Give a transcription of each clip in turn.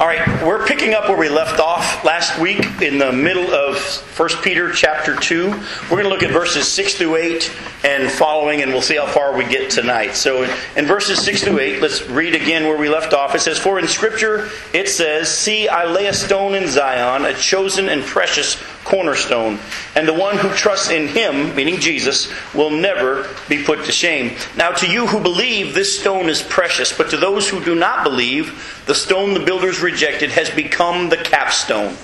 All right, we're picking up where we left off last week in the middle of 1 Peter chapter 2. We're going to look at verses 6 through 8 and following, and we'll see how far we get tonight. So, in verses 6 through 8, let's read again where we left off. It says, For in Scripture it says, See, I lay a stone in Zion, a chosen and precious cornerstone, and the one who trusts in him, meaning Jesus, will never be put to shame. Now, to you who believe, this stone is precious, but to those who do not believe, the stone the builders rejected has become the capstone,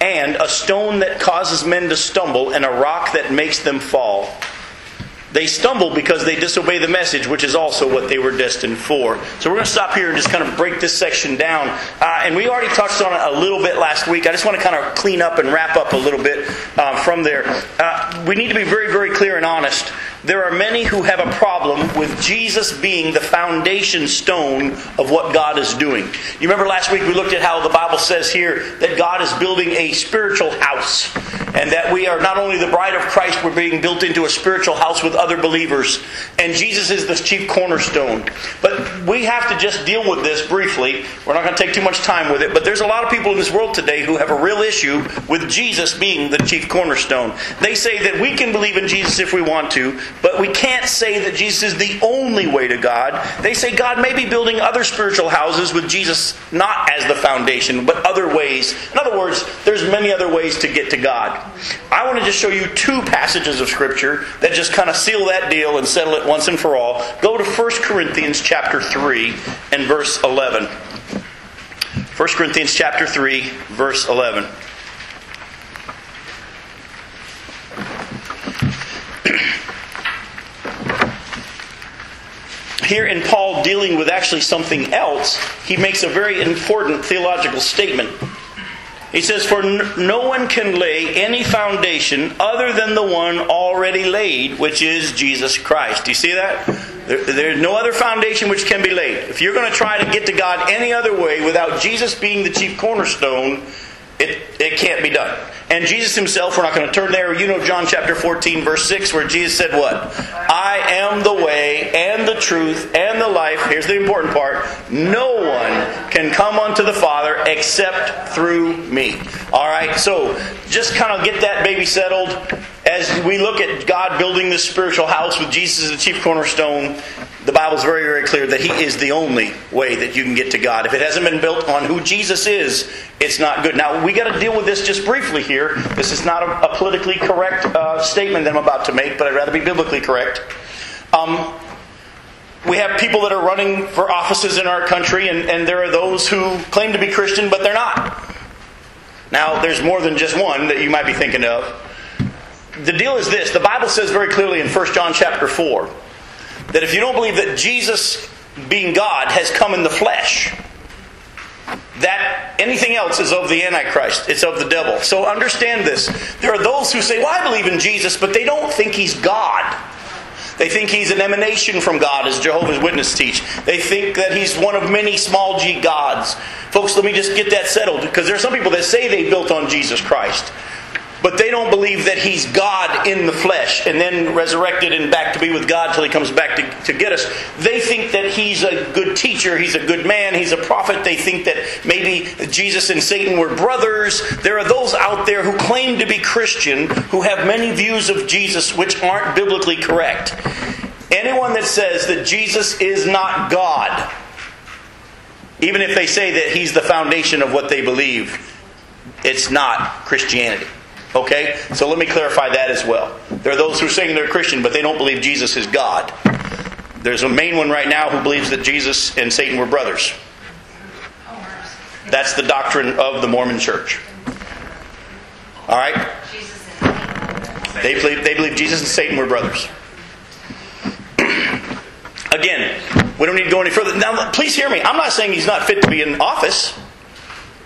and a stone that causes men to stumble, and a rock that makes them fall. They stumble because they disobey the message, which is also what they were destined for. So we're going to stop here and just kind of break this section down. Uh, and we already touched on it a little bit last week. I just want to kind of clean up and wrap up a little bit uh, from there. Uh, we need to be very, very clear and honest. There are many who have a problem with Jesus being the foundation stone of what God is doing. You remember last week we looked at how the Bible says here that God is building a spiritual house, and that we are not only the bride of Christ, we're being built into a spiritual house with other believers. And Jesus is the chief cornerstone. But we have to just deal with this briefly. We're not going to take too much time with it, but there's a lot of people in this world today who have a real issue with Jesus being the chief cornerstone. They say that we can believe in Jesus if we want to, but we can't say that Jesus is the only way to God. They say God may be building other spiritual houses with Jesus not as the foundation, but other ways. In other words, there's many other ways to get to God. I want to just show you two passages of Scripture that just kind of seal that deal and settle it once and for all. Go to 1 Corinthians chapter 3 and verse 11. 1 Corinthians chapter 3, verse 11. here in Paul dealing with actually something else, he makes a very important theological statement. He says, For no one can lay any foundation other than the one already laid, which is Jesus Christ. Do you see that? There, there's no other foundation which can be laid. If you're going to try to get to God any other way without Jesus being the chief cornerstone, it, it can't be done. And Jesus himself, we're not going to turn there. You know John chapter 14, verse 6, where Jesus said, What? I am the way the truth and the life. Here's the important part. No one can come unto the Father except through me. All right, so just kind of get that baby settled. As we look at God building this spiritual house with Jesus as the chief cornerstone, the Bible's very, very clear that He is the only way that you can get to God. If it hasn't been built on who Jesus is, it's not good. Now, we got to deal with this just briefly here. This is not a, a politically correct uh, statement that I'm about to make, but I'd rather be biblically correct. Um, we have people that are running for offices in our country, and, and there are those who claim to be Christian, but they're not. Now, there's more than just one that you might be thinking of. The deal is this the Bible says very clearly in 1 John chapter 4 that if you don't believe that Jesus, being God, has come in the flesh, that anything else is of the Antichrist. It's of the devil. So understand this. There are those who say, Well, I believe in Jesus, but they don't think he's God. They think he's an emanation from God, as Jehovah's Witnesses teach. They think that he's one of many small g gods. Folks, let me just get that settled because there are some people that say they built on Jesus Christ but they don't believe that he's God in the flesh and then resurrected and back to be with God till he comes back to, to get us. They think that he's a good teacher, he's a good man, he's a prophet. They think that maybe Jesus and Satan were brothers. There are those out there who claim to be Christian who have many views of Jesus which aren't biblically correct. Anyone that says that Jesus is not God, even if they say that he's the foundation of what they believe, it's not Christianity. Okay? So let me clarify that as well. There are those who are saying they're Christian, but they don't believe Jesus is God. There's a main one right now who believes that Jesus and Satan were brothers. That's the doctrine of the Mormon church. All right? They believe, they believe Jesus and Satan were brothers. Again, we don't need to go any further. Now, please hear me. I'm not saying he's not fit to be in office.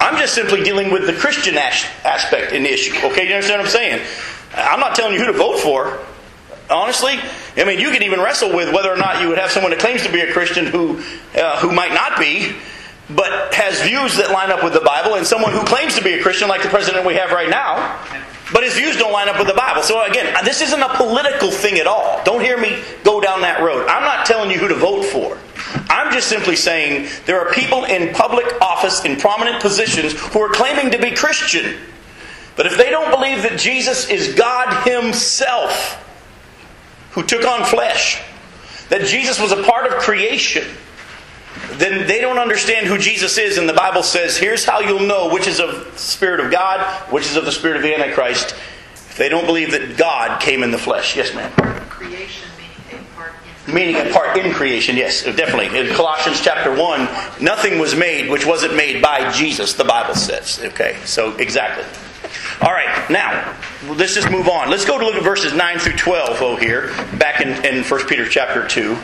I'm just simply dealing with the Christian aspect in the issue. Okay, you understand what I'm saying? I'm not telling you who to vote for. Honestly, I mean, you can even wrestle with whether or not you would have someone that claims to be a Christian who uh, who might not be, but has views that line up with the Bible, and someone who claims to be a Christian, like the president we have right now, but his views don't line up with the Bible. So again, this isn't a political thing at all. Don't hear me go down that road. I'm not telling you who to vote for. I'm just simply saying there are people in public office, in prominent positions, who are claiming to be Christian. But if they don't believe that Jesus is God Himself, who took on flesh, that Jesus was a part of creation, then they don't understand who Jesus is. And the Bible says, here's how you'll know which is of the Spirit of God, which is of the Spirit of the Antichrist. If they don't believe that God came in the flesh. Yes, ma'am. Creation meaning a part in creation, yes, definitely. In Colossians chapter 1, nothing was made which wasn't made by Jesus, the Bible says. Okay, so exactly. All right, now, let's just move on. Let's go to look at verses 9 through 12 oh, here, back in, in 1 Peter chapter 2.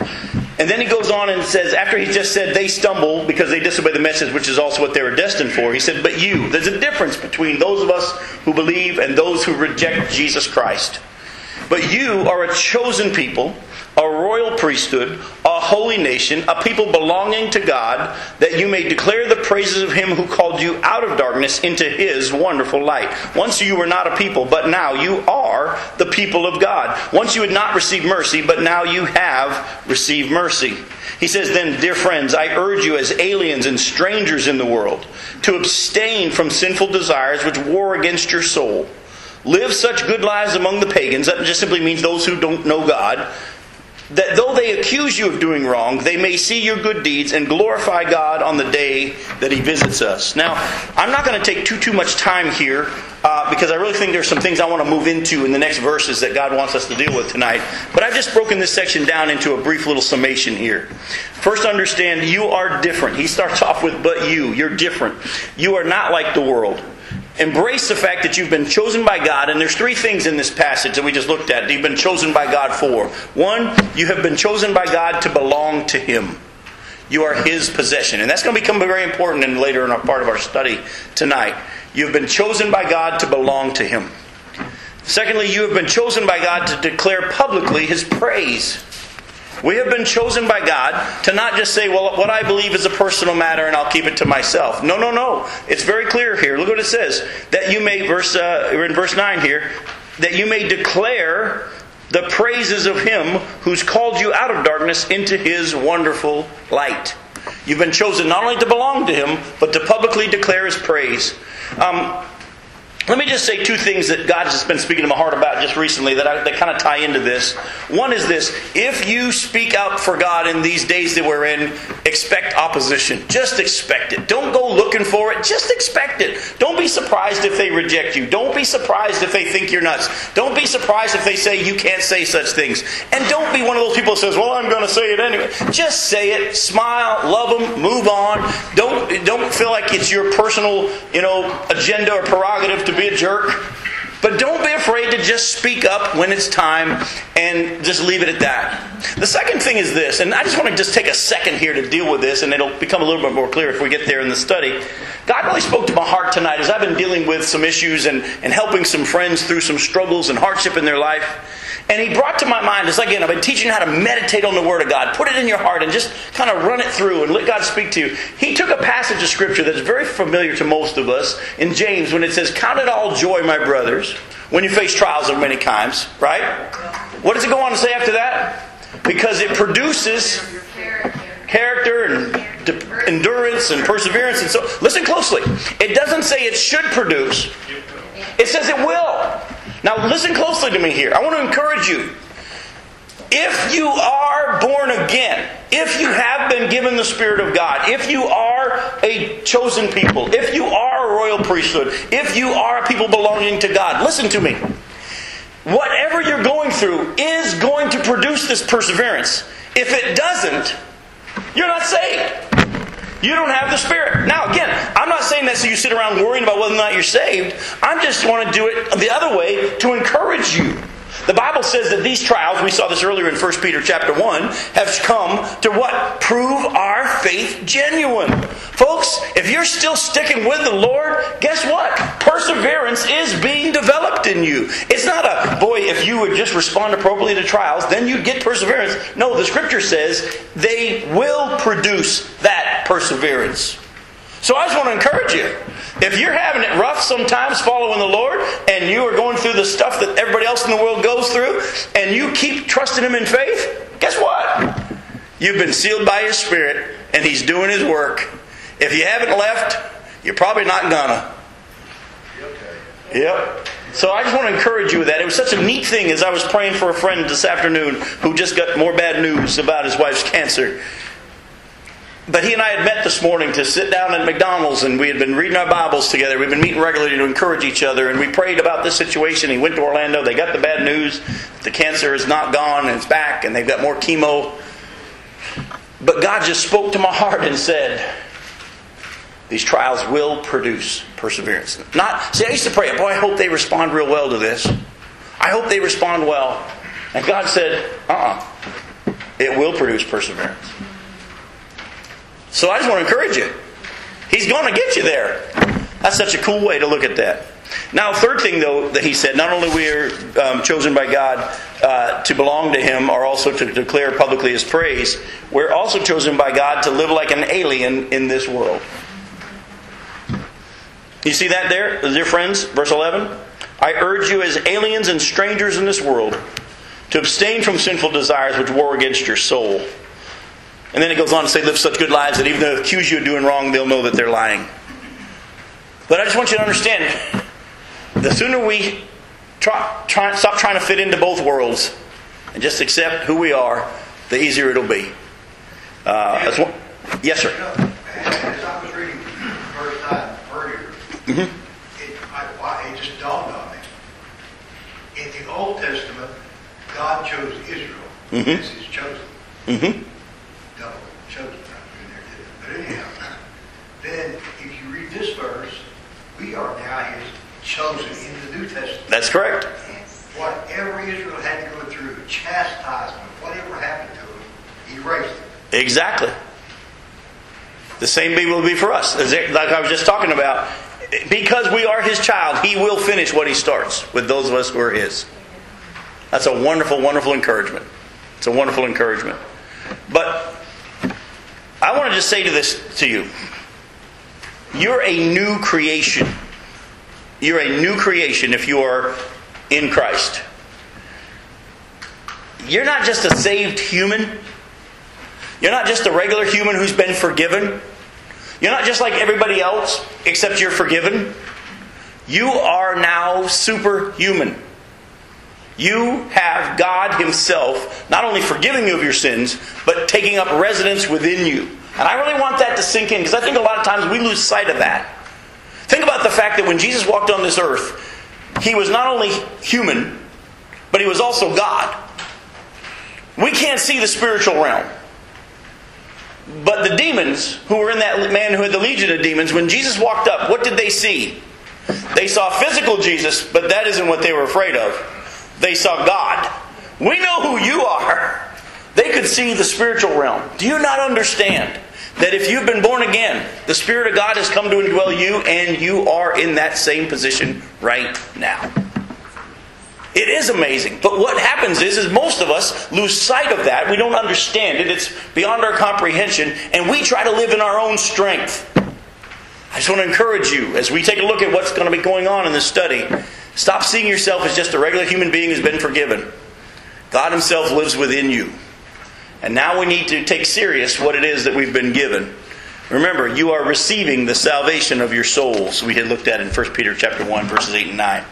And then he goes on and says, after he just said they stumble because they disobey the message, which is also what they were destined for, he said, But you, there's a difference between those of us who believe and those who reject Jesus Christ. But you are a chosen people, a royal priesthood, a holy nation, a people belonging to God, that you may declare the praises of him who called you out of darkness into his wonderful light. Once you were not a people, but now you are the people of God. Once you had not received mercy, but now you have received mercy. He says, Then, dear friends, I urge you as aliens and strangers in the world to abstain from sinful desires which war against your soul. Live such good lives among the pagans, that just simply means those who don't know God, that though they accuse you of doing wrong, they may see your good deeds and glorify God on the day that He visits us. Now, I'm not going to take too too much time here uh, because I really think there's some things I want to move into in the next verses that God wants us to deal with tonight. But I've just broken this section down into a brief little summation here. First, understand you are different. He starts off with, "But you, you're different. You are not like the world." Embrace the fact that you've been chosen by God, and there's three things in this passage that we just looked at. You've been chosen by God for. One, you have been chosen by God to belong to Him. You are His possession. And that's going to become very important in later in our part of our study tonight. You've been chosen by God to belong to Him. Secondly, you have been chosen by God to declare publicly His praise. We have been chosen by God to not just say, well, what I believe is a personal matter and I'll keep it to myself. No, no, no. It's very clear here. Look what it says. That you may, verse, uh, in verse 9 here, that you may declare the praises of Him who's called you out of darkness into His wonderful light. You've been chosen not only to belong to Him, but to publicly declare His praise. Um, let me just say two things that God has been speaking to my heart about just recently that, I, that kind of tie into this. One is this if you speak out for God in these days that we're in, expect opposition. Just expect it. Don't go looking for it, just expect it. Don't be surprised if they reject you. Don't be surprised if they think you're nuts. Don't be surprised if they say you can't say such things. And don't be one of those people who says, Well, I'm going to say it anyway. Just say it, smile, love them, move on. Don't, don't feel like it's your personal you know, agenda or prerogative to be a jerk. But don't be afraid to just speak up when it's time and just leave it at that. The second thing is this, and I just want to just take a second here to deal with this, and it'll become a little bit more clear if we get there in the study. God really spoke to my heart tonight as I've been dealing with some issues and, and helping some friends through some struggles and hardship in their life. And he brought to my mind, as again, I've been teaching you how to meditate on the Word of God. Put it in your heart and just kind of run it through and let God speak to you. He took a passage of Scripture that's very familiar to most of us in James when it says, Count it all joy, my brothers, when you face trials of many kinds, right? What does it go on to say after that? Because it produces character and de- endurance and perseverance and so listen closely it doesn't say it should produce it says it will now listen closely to me here. I want to encourage you. If you are born again if you have been given the spirit of god if you are a chosen people if you are a royal priesthood if you are a people belonging to god listen to me. Whatever you're going through is going to produce this perseverance. If it doesn't you're not saved. You don't have the Spirit. Now, again, I'm not saying that so you sit around worrying about whether or not you're saved. I just want to do it the other way to encourage you. The Bible says that these trials, we saw this earlier in 1 Peter chapter 1, have come to what? Prove our faith genuine. Folks, if you're still sticking with the Lord, guess what? Perseverance is being developed in you. It's not a, boy, if you would just respond appropriately to trials, then you'd get perseverance. No, the scripture says they will produce that perseverance. So I just want to encourage you. If you're having it rough sometimes following the Lord and you are going through the stuff that everybody else in the world goes through and you keep trusting Him in faith, guess what? You've been sealed by His Spirit, and He's doing His work. If you haven't left, you're probably not gonna. Yep. So I just want to encourage you with that. It was such a neat thing as I was praying for a friend this afternoon who just got more bad news about his wife's cancer. But he and I had met this morning to sit down at McDonald's and we had been reading our Bibles together. We've been meeting regularly to encourage each other and we prayed about this situation. He went to Orlando. They got the bad news. The cancer is not gone and it's back and they've got more chemo. But God just spoke to my heart and said, these trials will produce perseverance. Not see, I used to pray, boy, I hope they respond real well to this. I hope they respond well. And God said, uh-uh. It will produce perseverance. So I just want to encourage you. He's going to get you there. That's such a cool way to look at that. Now, third thing though that he said, not only we are um, chosen by God uh, to belong to Him, or also to declare publicly His praise, we're also chosen by God to live like an alien in this world. You see that there, dear friends? Verse 11. I urge you as aliens and strangers in this world to abstain from sinful desires which war against your soul. And then it goes on to say, live such good lives that even though they accuse you of doing wrong, they'll know that they're lying. But I just want you to understand the sooner we try, try, stop trying to fit into both worlds and just accept who we are, the easier it'll be. Uh, one, yes, sir. As I was reading first time earlier, Mm-hmm. it, I, it just dawned on me. In the Old Testament, God chose Israel Mhm. as His chosen. Mm-hmm. Double chosen right in there, didn't it? But anyhow, then if you read this verse, we are now His chosen in the New Testament. That's correct. Whatever Israel had to go through, chastisement, whatever happened to them, He erased it. Exactly. The same be will be for us. As it- Like I was just talking about, because we are His child, He will finish what He starts with those of us who are His. That's a wonderful, wonderful encouragement. It's a wonderful encouragement. But I want to just say to this to you. You're a new creation. You're a new creation if you are in Christ. You're not just a saved human. You're not just a regular human who's been forgiven. You're not just like everybody else, except you're forgiven. You are now superhuman. You have God Himself not only forgiving you of your sins, but taking up residence within you. And I really want that to sink in because I think a lot of times we lose sight of that. Think about the fact that when Jesus walked on this earth, He was not only human, but He was also God. We can't see the spiritual realm. But the demons who were in that man who had the legion of demons, when Jesus walked up, what did they see? They saw physical Jesus, but that isn't what they were afraid of. They saw God. We know who you are. They could see the spiritual realm. Do you not understand that if you've been born again, the Spirit of God has come to indwell you, and you are in that same position right now? It is amazing. But what happens is, is most of us lose sight of that. We don't understand it. It's beyond our comprehension. And we try to live in our own strength. I just want to encourage you as we take a look at what's going to be going on in this study. Stop seeing yourself as just a regular human being who's been forgiven. God Himself lives within you. And now we need to take serious what it is that we've been given. Remember, you are receiving the salvation of your souls. We had looked at in 1 Peter chapter 1, verses 8 and 9.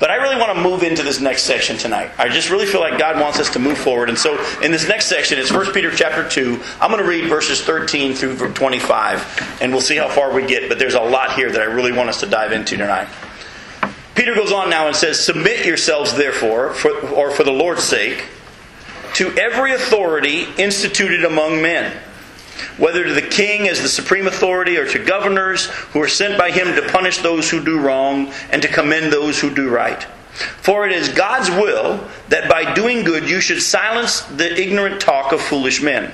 But I really want to move into this next section tonight. I just really feel like God wants us to move forward. And so in this next section, it's 1 Peter chapter 2. I'm going to read verses 13 through 25, and we'll see how far we get. But there's a lot here that I really want us to dive into tonight. Peter goes on now and says, Submit yourselves, therefore, for, or for the Lord's sake, to every authority instituted among men whether to the king as the supreme authority or to governors who are sent by him to punish those who do wrong and to commend those who do right. For it is God's will that by doing good you should silence the ignorant talk of foolish men.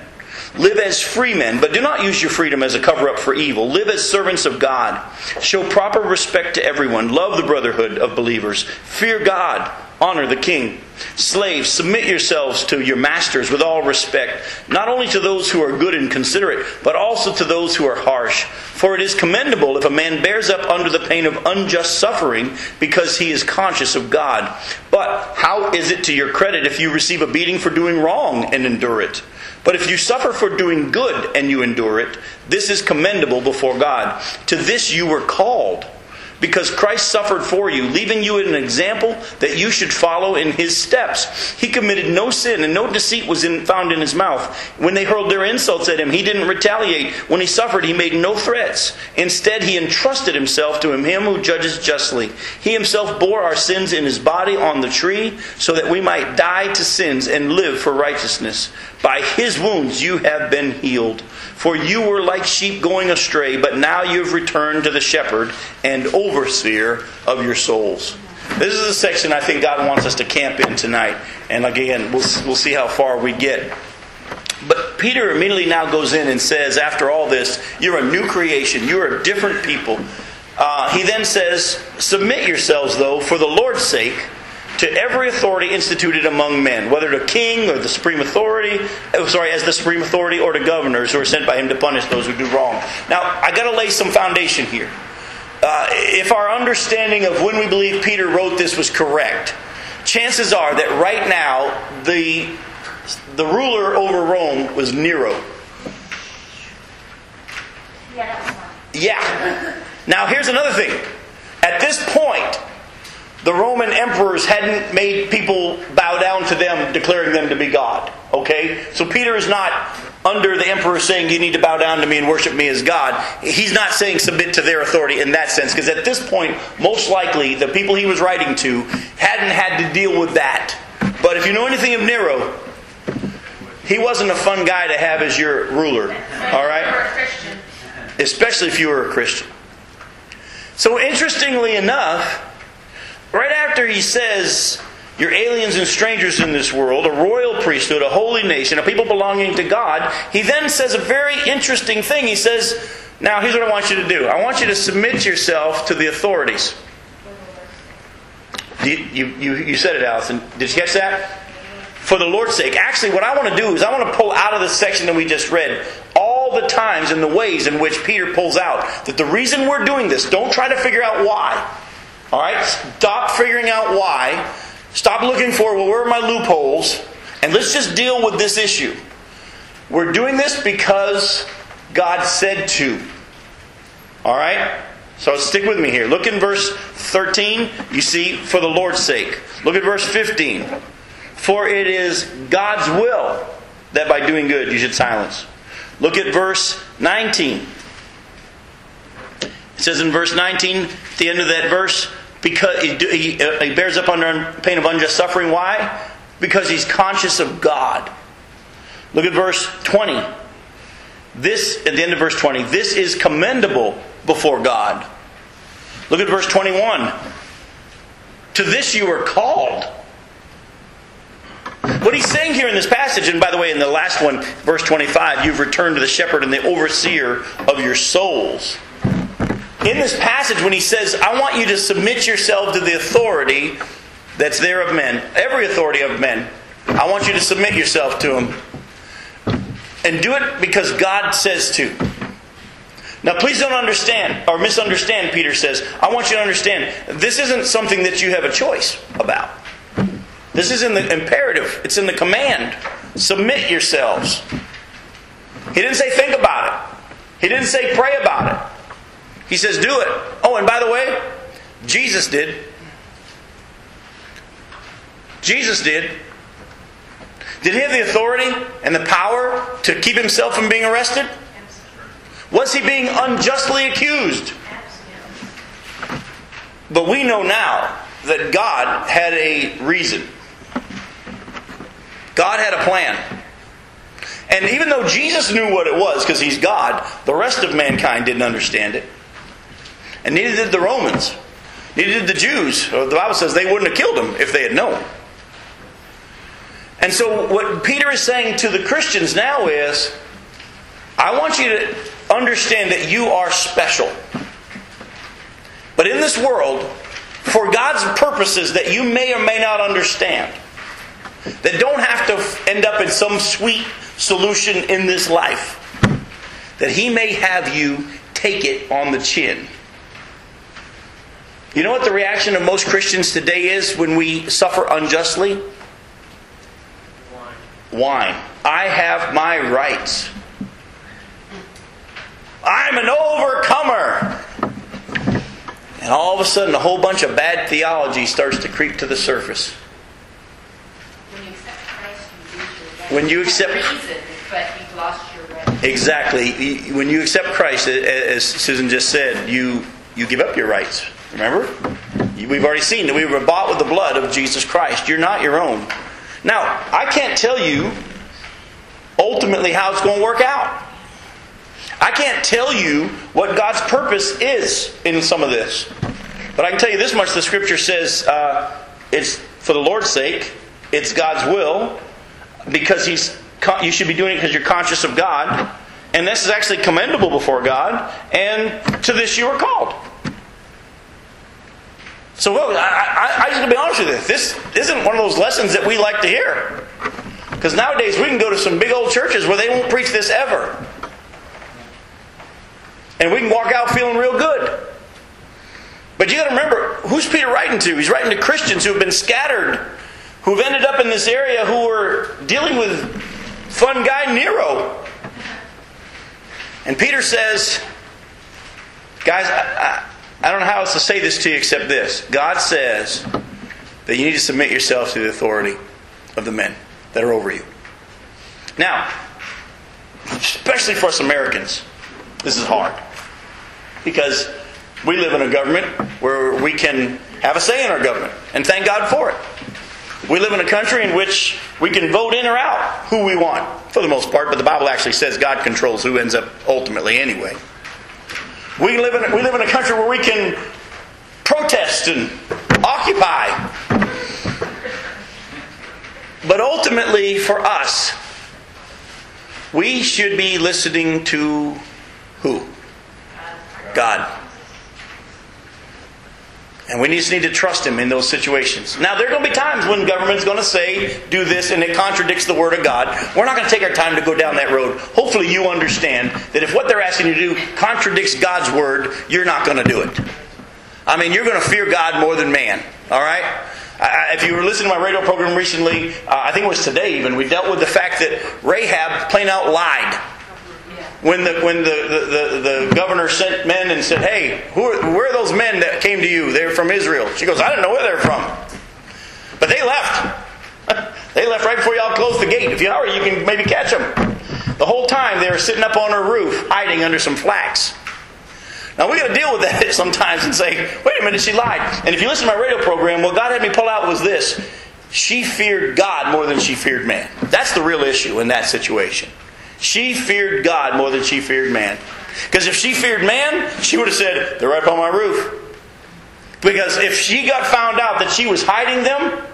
Live as free men, but do not use your freedom as a cover up for evil. Live as servants of God. Show proper respect to everyone. Love the brotherhood of believers. Fear God. Honor the king. Slaves, submit yourselves to your masters with all respect, not only to those who are good and considerate, but also to those who are harsh. For it is commendable if a man bears up under the pain of unjust suffering because he is conscious of God. But how is it to your credit if you receive a beating for doing wrong and endure it? But if you suffer for doing good and you endure it, this is commendable before God. To this you were called because Christ suffered for you, leaving you an example that you should follow in his steps. He committed no sin, and no deceit was in, found in his mouth. When they hurled their insults at him, he didn't retaliate. When he suffered, he made no threats. Instead, he entrusted himself to him, him who judges justly. He himself bore our sins in his body on the tree, so that we might die to sins and live for righteousness. By his wounds you have been healed. For you were like sheep going astray, but now you have returned to the shepherd and overseer of your souls. This is the section I think God wants us to camp in tonight. And again, we'll, we'll see how far we get. But Peter immediately now goes in and says, after all this, you're a new creation, you're a different people. Uh, he then says, Submit yourselves, though, for the Lord's sake to every authority instituted among men, whether to king or the supreme authority, oh, sorry, as the supreme authority or to governors who are sent by him to punish those who do wrong. Now, I got to lay some foundation here. Uh, if our understanding of when we believe Peter wrote this was correct, chances are that right now the the ruler over Rome was Nero. Yeah. Now here's another thing. At this point, the Roman emperors hadn't made people bow down to them, declaring them to be God. Okay? So Peter is not under the emperor saying, You need to bow down to me and worship me as God. He's not saying submit to their authority in that sense, because at this point, most likely, the people he was writing to hadn't had to deal with that. But if you know anything of Nero, he wasn't a fun guy to have as your ruler. All right? Especially if you were a Christian. So, interestingly enough, Right after he says, You're aliens and strangers in this world, a royal priesthood, a holy nation, a people belonging to God, he then says a very interesting thing. He says, Now, here's what I want you to do I want you to submit yourself to the authorities. You, you, you, said it, Allison. Did you catch that? For the Lord's sake. Actually, what I want to do is I want to pull out of the section that we just read all the times and the ways in which Peter pulls out that the reason we're doing this, don't try to figure out why. All right? Stop figuring out why. Stop looking for, well, where are my loopholes? And let's just deal with this issue. We're doing this because God said to. All right? So stick with me here. Look in verse 13. You see, for the Lord's sake. Look at verse 15. For it is God's will that by doing good you should silence. Look at verse 19. It says in verse 19, at the end of that verse, because he, uh, he bears up under pain of unjust suffering. Why? Because he's conscious of God. Look at verse 20. This, at the end of verse 20, this is commendable before God. Look at verse 21. To this you are called. What he's saying here in this passage, and by the way, in the last one, verse 25, you've returned to the shepherd and the overseer of your souls in this passage when he says, I want you to submit yourself to the authority that's there of men, every authority of men, I want you to submit yourself to them. And do it because God says to. Now, please don't understand or misunderstand, Peter says. I want you to understand this isn't something that you have a choice about. This is in the imperative, it's in the command. Submit yourselves. He didn't say think about it, he didn't say pray about it. He says, do it. Oh, and by the way, Jesus did. Jesus did. Did he have the authority and the power to keep himself from being arrested? Was he being unjustly accused? But we know now that God had a reason. God had a plan. And even though Jesus knew what it was because he's God, the rest of mankind didn't understand it. And neither did the Romans. Neither did the Jews. Uh, the Bible says they wouldn't have killed him if they had known. And so, what Peter is saying to the Christians now is I want you to understand that you are special. But in this world, for God's purposes that you may or may not understand, that don't have to end up in some sweet solution in this life, that He may have you take it on the chin. You know what the reaction of most Christians today is when we suffer unjustly? Whine. Whine. I have my rights. I'm an overcomer. And all of a sudden, a whole bunch of bad theology starts to creep to the surface. When you accept Christ, you lose your right. When you have accept- reason, but you've lost your right. Exactly. When you accept Christ, as Susan just said, you, you give up your rights. Remember? We've already seen that we were bought with the blood of Jesus Christ. You're not your own. Now, I can't tell you ultimately how it's going to work out. I can't tell you what God's purpose is in some of this. But I can tell you this much the scripture says uh, it's for the Lord's sake, it's God's will, because He's you should be doing it because you're conscious of God. And this is actually commendable before God, and to this you are called. So, I, I, I just to be honest with you, this isn't one of those lessons that we like to hear. Because nowadays we can go to some big old churches where they won't preach this ever. And we can walk out feeling real good. But you got to remember, who's Peter writing to? He's writing to Christians who have been scattered, who've ended up in this area, who were dealing with fun guy Nero. And Peter says, guys, I, I, don't know how else to say this to you except this. God says that you need to submit yourself to the authority of the men that are over you. Now, especially for us Americans, this is hard. Because we live in a government where we can have a say in our government, and thank God for it. We live in a country in which we can vote in or out who we want, for the most part, but the Bible actually says God controls who ends up ultimately anyway. We live in, we live in a country where we can protest and occupy. But ultimately, for us, we should be listening to who? God. And we just need to trust Him in those situations. Now, there are going to be times when government's going to say, do this, and it contradicts the Word of God. We're not going to take our time to go down that road. Hopefully, you understand that if what they're asking you to do contradicts God's Word, you're not going to do it. I mean, you're going to fear God more than man. All right? I, if you were listening to my radio program recently, uh, I think it was today even, we dealt with the fact that Rahab plain out lied when the when the, the, the, governor sent men and said, "Hey, who are, where are those men that came to you? They're from Israel." She goes, "I don't know where they're from, but they left. they left right before y'all closed the gate. If you hurry, you can maybe catch them." The whole time they were sitting up on her roof, hiding under some flax. Now we got to deal with that sometimes and say, "Wait a minute, she lied." And if you listen to my radio program, what God had me pull out was this: she feared God more than she feared man. That's the real issue in that situation. She feared God more than she feared man. Because if she feared man, she would have said, They're right up on my roof. Because if she got found out that she was hiding them,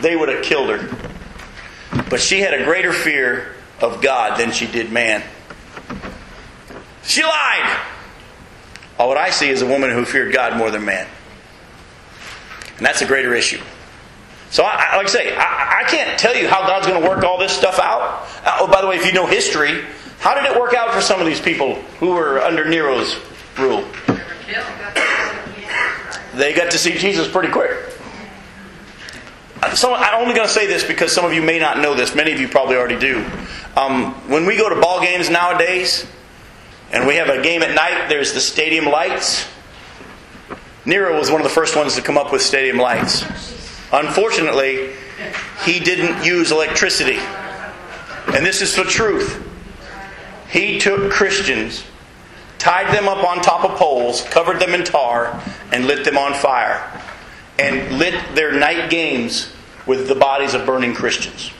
they would have killed her. But she had a greater fear of God than she did man. She lied. All what I see is a woman who feared God more than man. And that's a greater issue. So, I, like I say, I, I, can't tell you how God's going to work all this stuff out. Uh, oh, by the way, if you know history, how did it work out for some of these people who were under Nero's rule? They got to see Jesus pretty quick. So I'm only going to say this because some of you may not know this. Many of you probably already do. Um, when we go to ball games nowadays, and we have a game at night, there's the stadium lights. Nero was one of the first ones to come up with stadium lights. Unfortunately, he didn't use electricity. And this is the truth. He took Christians, tied them up on top of poles, covered them in tar, and lit them on fire. And lit their night games with the bodies of burning Christians.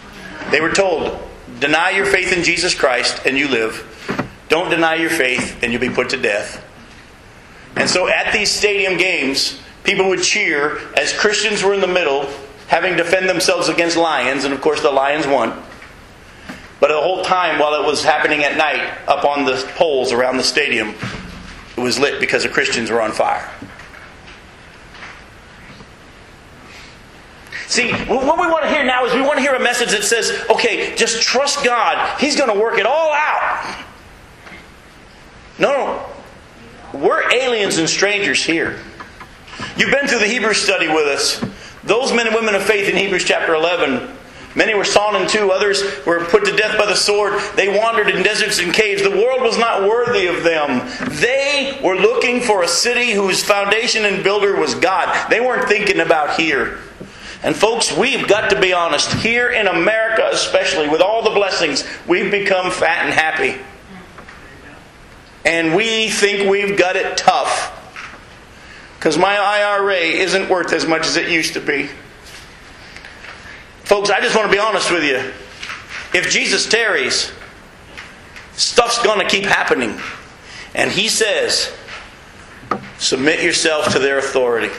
They were told, deny your faith in Jesus Christ and you live. Don't deny your faith and you'll be put to death. And so at these stadium games, people would cheer as Christians were in the middle, having to defend themselves against lions, and of course the lions won. But the whole time while it was happening at night, up on the poles around the stadium, it was lit because the Christians were on fire. See, what we want to hear now is we want to hear a message that says, okay, just trust God. He's going to work it all out. No, no. We're aliens and strangers here. You've been through the Hebrew study with us. Those men and women of faith in Hebrews chapter 11 Many were sawn in two, others were put to death by the sword. They wandered in deserts and caves. The world was not worthy of them. They were looking for a city whose foundation and builder was God. They weren't thinking about here. And folks, we've got to be honest. Here in America, especially, with all the blessings, we've become fat and happy. And we think we've got it tough. Because my IRA isn't worth as much as it used to be. Folks, I just want to be honest with you. If Jesus tarries, stuff's going to keep happening. And he says, submit yourself to their authority.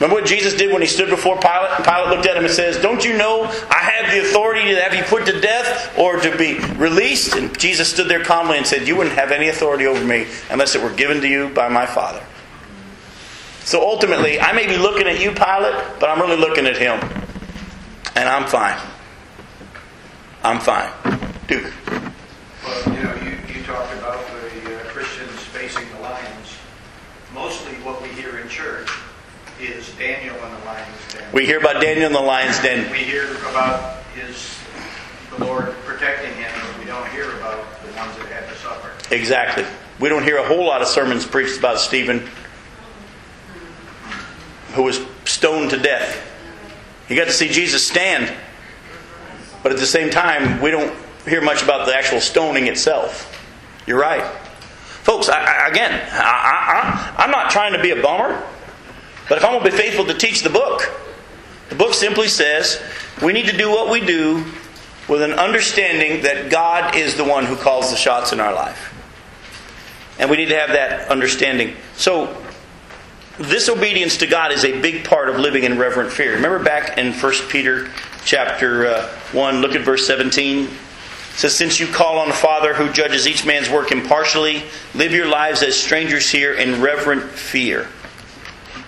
Remember what Jesus did when he stood before Pilate? And Pilate looked at him and says, Don't you know I have the authority to have you put to death or to be released? And Jesus stood there calmly and said, You wouldn't have any authority over me unless it were given to you by my Father. So ultimately, I may be looking at you, Pilate, but I'm really looking at him. And I'm fine. I'm fine. Duke. Well, you know, you, you talked about the uh, Christians facing the lions. Mostly what we hear in church is Daniel in the lion's den. We hear about Daniel in the lion's den. We hear about his, the Lord protecting him, but we don't hear about the ones that had to suffer. Exactly. We don't hear a whole lot of sermons preached about Stephen, who was stoned to death. He got to see Jesus stand, but at the same time, we don't hear much about the actual stoning itself. You're right. Folks, I, I, again, I, I'm not trying to be a bummer, but if I'm going to be faithful to teach the book, the book simply says we need to do what we do with an understanding that God is the one who calls the shots in our life. And we need to have that understanding. So, this obedience to God is a big part of living in reverent fear. Remember back in 1 Peter chapter uh, 1, look at verse 17. It says, Since you call on the Father who judges each man's work impartially, live your lives as strangers here in reverent fear.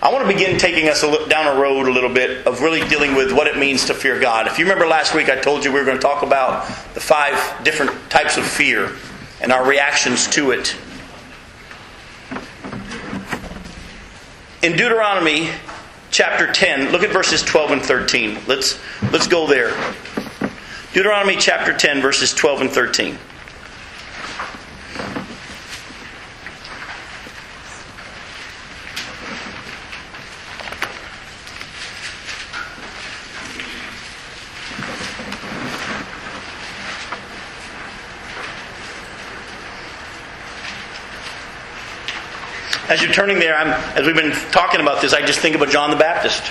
I want to begin taking us a look down a road a little bit of really dealing with what it means to fear God. If you remember last week, I told you we were going to talk about the five different types of fear and our reactions to it. In Deuteronomy chapter 10, look at verses 12 and 13. Let's, let's go there. Deuteronomy chapter 10, verses 12 and 13. As you're turning there, I'm, as we've been talking about this, I just think about John the Baptist.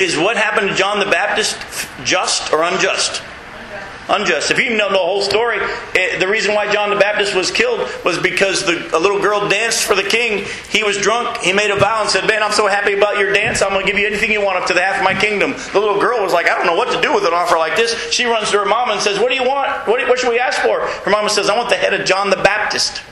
Is what happened to John the Baptist just or unjust? Unjust. If you know the whole story, it, the reason why John the Baptist was killed was because the, a little girl danced for the king. He was drunk. He made a vow and said, Man, I'm so happy about your dance. I'm going to give you anything you want up to the half of my kingdom. The little girl was like, I don't know what to do with an offer like this. She runs to her mom and says, What do you want? What, what should we ask for? Her mama says, I want the head of John the Baptist.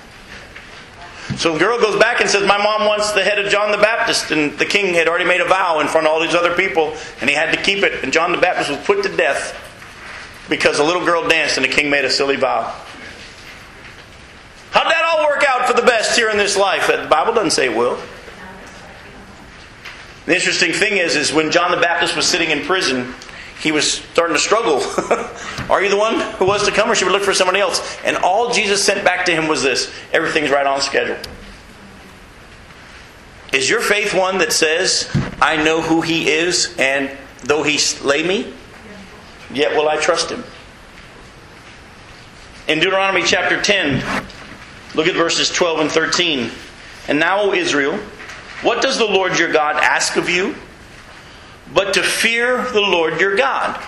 So the girl goes back and says, My mom wants the head of John the Baptist. And the king had already made a vow in front of all these other people, and he had to keep it. And John the Baptist was put to death because a little girl danced and the king made a silly vow. How'd that all work out for the best here in this life? The Bible doesn't say it will. The interesting thing is, is when John the Baptist was sitting in prison, he was starting to struggle. Are you the one who was to come, or should we look for somebody else? And all Jesus sent back to him was this everything's right on schedule. Is your faith one that says, I know who he is, and though he slay me, yet will I trust him? In Deuteronomy chapter 10, look at verses 12 and 13. And now, O Israel, what does the Lord your God ask of you? But to fear the Lord your God,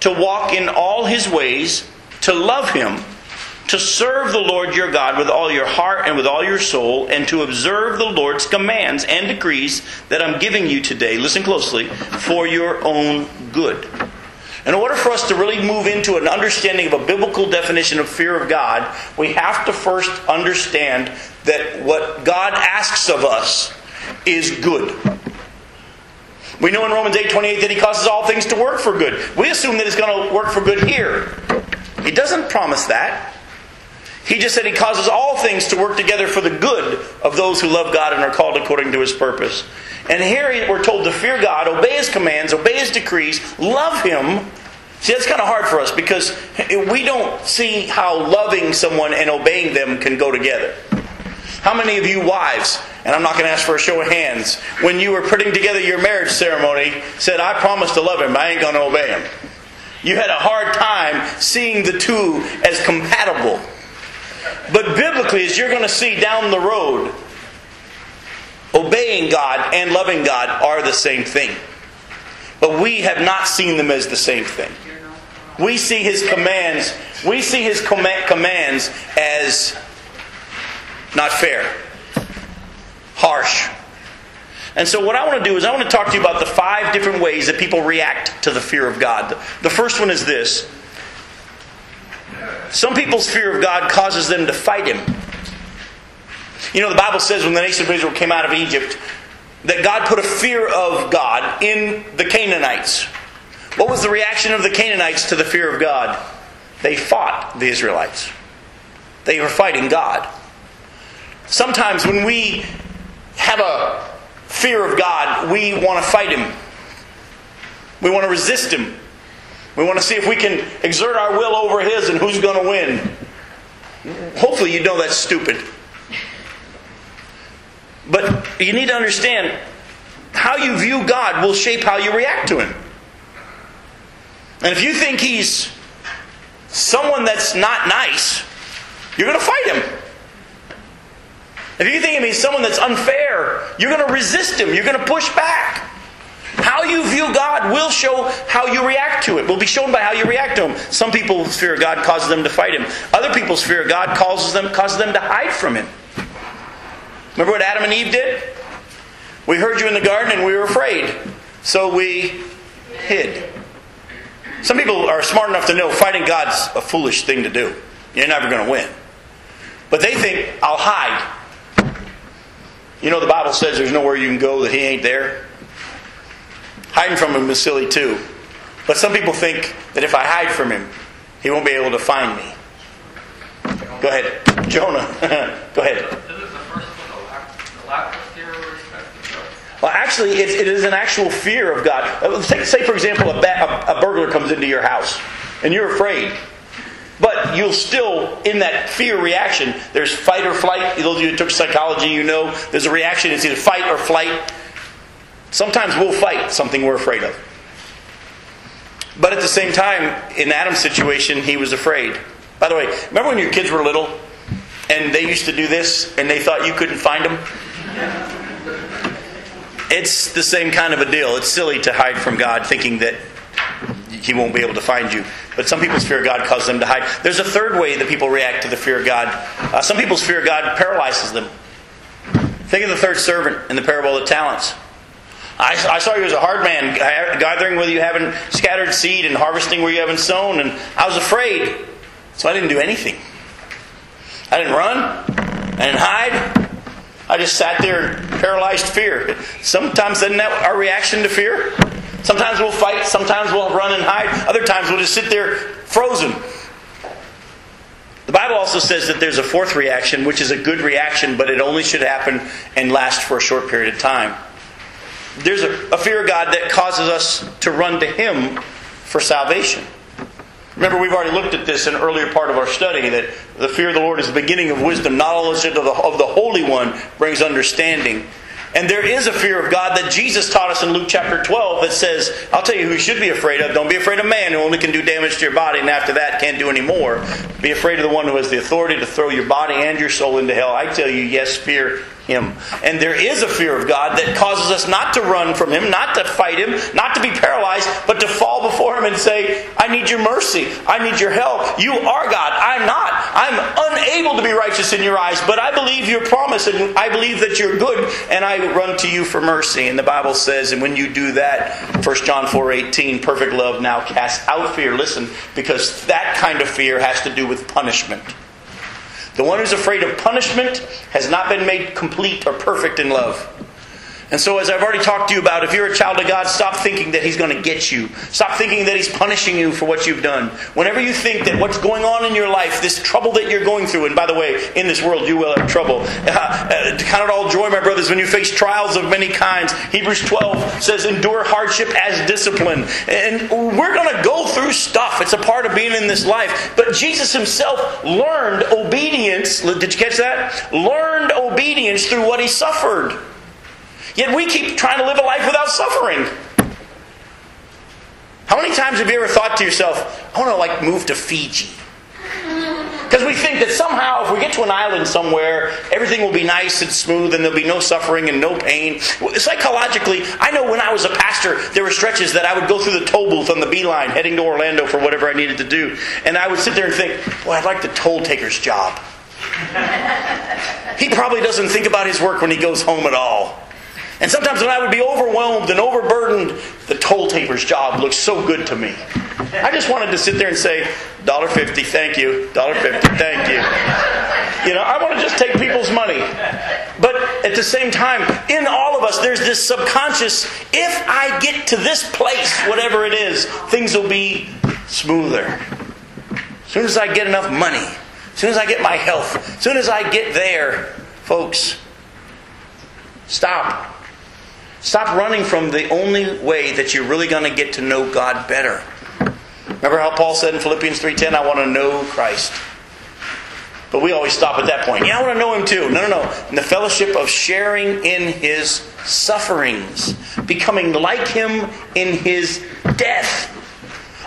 to walk in all his ways, to love him, to serve the Lord your God with all your heart and with all your soul, and to observe the Lord's commands and decrees that I'm giving you today, listen closely, for your own good. In order for us to really move into an understanding of a biblical definition of fear of God, we have to first understand that what God asks of us is good. We know in Romans 8 28 that He causes all things to work for good. We assume that it's going to work for good here. He doesn't promise that. He just said he causes all things to work together for the good of those who love God and are called according to his purpose. And here we're told to fear God, obey his commands, obey his decrees, love him. See, that's kind of hard for us because we don't see how loving someone and obeying them can go together. How many of you wives, and I'm not going to ask for a show of hands, when you were putting together your marriage ceremony, said, I promise to love him, I ain't going to obey him? You had a hard time seeing the two as compatible. But biblically, as you're going to see down the road, obeying God and loving God are the same thing. But we have not seen them as the same thing. We see his commands, we see his com- commands as not fair, harsh. And so, what I want to do is, I want to talk to you about the five different ways that people react to the fear of God. The first one is this some people's fear of God causes them to fight Him. You know, the Bible says when the nation of Israel came out of Egypt, that God put a fear of God in the Canaanites. What was the reaction of the Canaanites to the fear of God? They fought the Israelites. They were fighting God. Sometimes when we have a fear of God, we want to fight Him. We want to resist Him. We want to see if we can exert our will over His and who's going to win. Hopefully, you know that's stupid. But you need to understand how you view God will shape how you react to Him. And if you think He's someone that's not nice, you're going to fight Him. If you think He's someone that's unfair, you're going to resist Him. You're going to push back. How you view God will show how you react to it. Will be shown by how you react to Him. Some people's fear of God causes them to fight Him. Other people's fear of God causes them causes them to hide from Him. Remember what Adam and Eve did? We heard you in the garden and we were afraid, so we hid. Some people are smart enough to know fighting God's a foolish thing to do. You're never going to win. But they think, I'll hide. You know, the Bible says there's nowhere you can go that He ain't there. Hiding from Him is silly too. But some people think that if I hide from Him, He won't be able to find me. Go ahead. Jonah. go ahead. Well, actually, it, it is an actual fear of God. Uh, say, say for example, a, ba- a, a burglar comes into your house and you're afraid. But you'll still, in that fear reaction, there's fight or flight. Those of you who took psychology, you know there's a reaction. It's either fight or flight. Sometimes we'll fight something we're afraid of. But at the same time, in Adam's situation, he was afraid. By the way, remember when your kids were little and they used to do this and they thought you couldn't find them? It's the same kind of a deal. It's silly to hide from God thinking that he won't be able to find you. But some people's fear of God causes them to hide. There's a third way that people react to the fear of God. Uh, some people's fear of God paralyzes them. Think of the third servant in the parable of the talents. I, I, saw you as a hard man, gathering where you haven't scattered seed and harvesting where you haven't sown, and I was afraid. So I didn't do anything. I didn't run. I didn't hide. I just sat there in paralyzed fear. Sometimes isn't that our reaction to fear? Sometimes we'll fight, sometimes we'll run and hide, other times we'll just sit there frozen. The Bible also says that there's a fourth reaction, which is a good reaction, but it only should happen and last for a short period of time. There's a, a fear of God that causes us to run to Him for salvation. Remember, we've already looked at this in an earlier part of our study that the fear of the Lord is the beginning of wisdom. Knowledge of the, of the Holy One brings understanding. And there is a fear of God that Jesus taught us in Luke chapter 12 that says, I'll tell you who you should be afraid of. Don't be afraid of man who only can do damage to your body and after that can't do any more. Be afraid of the one who has the authority to throw your body and your soul into hell. I tell you, yes, fear him. And there is a fear of God that causes us not to run from Him, not to fight Him, not to be paralyzed, but to fall before Him and say, I need your mercy. I need your help. You are God. I'm not. I'm unable to be righteous in your eyes, but I believe your promise and I believe that you're good and I run to you for mercy. And the Bible says, and when you do that, 1 John 4 18, perfect love now casts out fear. Listen, because that kind of fear has to do with punishment. The one who's afraid of punishment has not been made complete or perfect in love. And so, as I've already talked to you about, if you're a child of God, stop thinking that He's going to get you. Stop thinking that He's punishing you for what you've done. Whenever you think that what's going on in your life, this trouble that you're going through, and by the way, in this world you will have trouble. Uh, uh, count it all joy, my brothers, when you face trials of many kinds. Hebrews 12 says, endure hardship as discipline. And we're going to go through stuff. It's a part of being in this life. But Jesus Himself learned obedience. Did you catch that? Learned obedience through what He suffered. Yet we keep trying to live a life without suffering. How many times have you ever thought to yourself, I want to like move to Fiji? Because we think that somehow if we get to an island somewhere, everything will be nice and smooth and there'll be no suffering and no pain. Psychologically, I know when I was a pastor, there were stretches that I would go through the toll booth on the beeline heading to Orlando for whatever I needed to do. And I would sit there and think, well, I'd like the toll taker's job. he probably doesn't think about his work when he goes home at all. And sometimes when I would be overwhelmed and overburdened, the toll taker's job looked so good to me. I just wanted to sit there and say, $1.50, thank you. $1.50, thank you. You know, I want to just take people's money. But at the same time, in all of us, there's this subconscious if I get to this place, whatever it is, things will be smoother. As soon as I get enough money, as soon as I get my health, as soon as I get there, folks, stop. Stop running from the only way that you're really going to get to know God better. Remember how Paul said in Philippians 3:10, I want to know Christ. But we always stop at that point. Yeah, I want to know him too. No, no, no. In the fellowship of sharing in his sufferings, becoming like him in his death.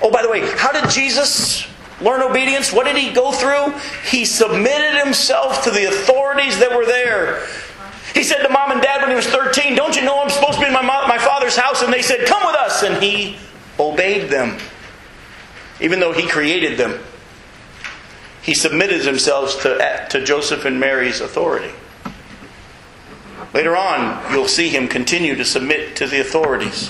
Oh, by the way, how did Jesus learn obedience? What did he go through? He submitted himself to the authorities that were there. He said to mom and dad when he was 13, Don't you know I'm supposed to be in my, my father's house? And they said, Come with us. And he obeyed them, even though he created them. He submitted himself to, to Joseph and Mary's authority. Later on, you'll see him continue to submit to the authorities.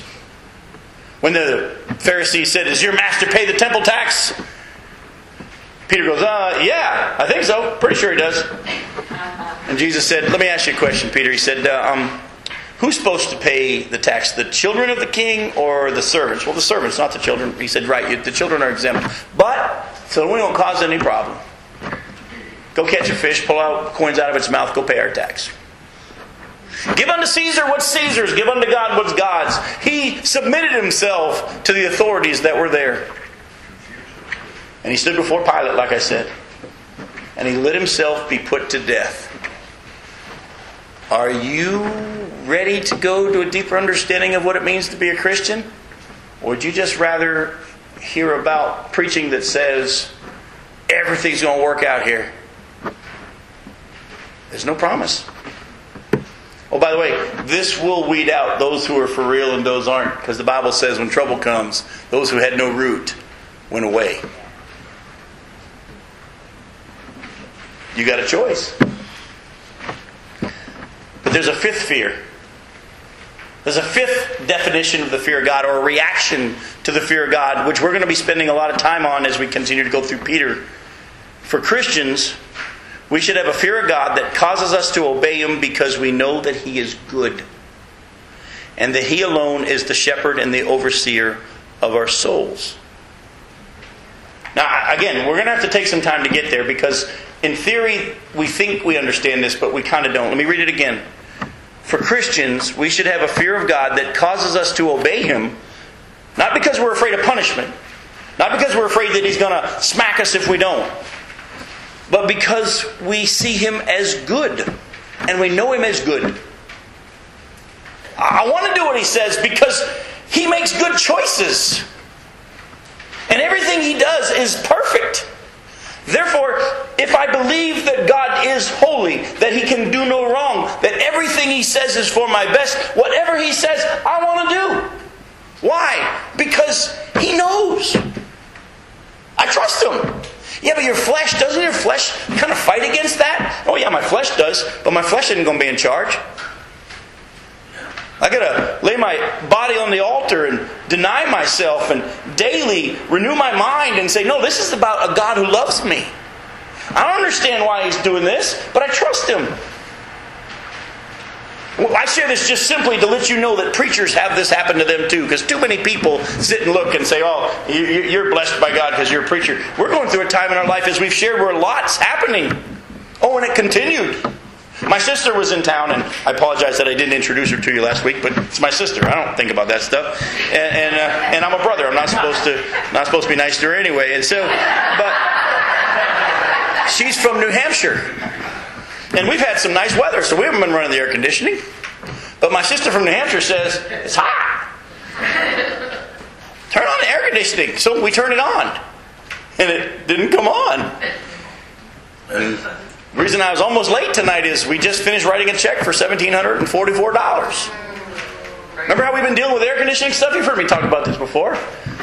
When the Pharisees said, Does your master pay the temple tax? Peter goes, uh, yeah, I think so. Pretty sure he does. And Jesus said, let me ask you a question, Peter. He said, uh, um, who's supposed to pay the tax, the children of the king or the servants? Well, the servants, not the children. He said, right, the children are exempt. But, so we don't cause any problem. Go catch a fish, pull out coins out of its mouth, go pay our tax. Give unto Caesar what's Caesar's, give unto God what's God's. He submitted himself to the authorities that were there. And he stood before Pilate, like I said, and he let himself be put to death. Are you ready to go to a deeper understanding of what it means to be a Christian? Or would you just rather hear about preaching that says everything's going to work out here? There's no promise. Oh, by the way, this will weed out those who are for real and those aren't, because the Bible says when trouble comes, those who had no root went away. You got a choice. But there's a fifth fear. There's a fifth definition of the fear of God, or a reaction to the fear of God, which we're going to be spending a lot of time on as we continue to go through Peter. For Christians, we should have a fear of God that causes us to obey Him because we know that He is good and that He alone is the shepherd and the overseer of our souls. Now, again, we're going to have to take some time to get there because, in theory, we think we understand this, but we kind of don't. Let me read it again. For Christians, we should have a fear of God that causes us to obey Him, not because we're afraid of punishment, not because we're afraid that He's going to smack us if we don't, but because we see Him as good and we know Him as good. I want to do what He says because He makes good choices. And everything he does is perfect. Therefore, if I believe that God is holy, that he can do no wrong, that everything he says is for my best, whatever he says, I want to do. Why? Because he knows. I trust him. Yeah, but your flesh, doesn't your flesh kind of fight against that? Oh, yeah, my flesh does, but my flesh isn't going to be in charge. I got to lay my body on the altar and deny myself and daily renew my mind and say, no, this is about a God who loves me. I don't understand why he's doing this, but I trust him. I share this just simply to let you know that preachers have this happen to them too, because too many people sit and look and say, "Oh, you- you- you're blessed by God because you're a preacher." We're going through a time in our life, as we've shared, where lots happening. Oh, and it continued. My sister was in town, and I apologize that I didn't introduce her to you last week, but it's my sister. I don't think about that stuff, and and, uh, and I'm a brother. I'm not supposed to not supposed to be nice to her anyway, and so, but she's from New Hampshire. And we've had some nice weather, so we haven't been running the air conditioning. But my sister from New Hampshire says, it's hot. Turn on the air conditioning. So we turn it on. And it didn't come on. And the reason I was almost late tonight is we just finished writing a check for $1,744. Remember how we've been dealing with air conditioning stuff? You've heard me talk about this before.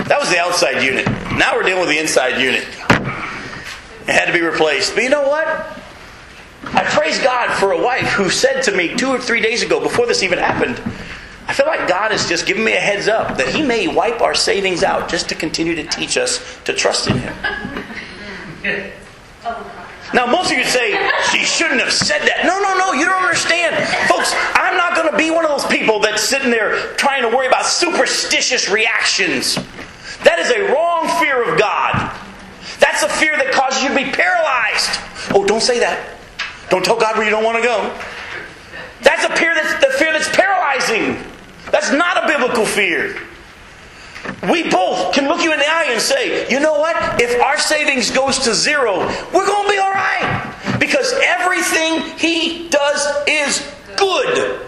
That was the outside unit. Now we're dealing with the inside unit. It had to be replaced. But you know what? I praise God for a wife who said to me two or three days ago, before this even happened, I feel like God has just given me a heads up that He may wipe our savings out just to continue to teach us to trust in Him. Now, most of you say, she shouldn't have said that. No, no, no, you don't understand. Folks, I'm not going to be one of those people that's sitting there trying to worry about superstitious reactions. That is a wrong fear of God. That's a fear that causes you to be paralyzed. Oh, don't say that. Don't tell God where you don't want to go. That's a fear that's the fear that's paralyzing. That's not a biblical fear. We both can look you in the eye and say, you know what? If our savings goes to zero, we're going to be all right. Because everything He does is good.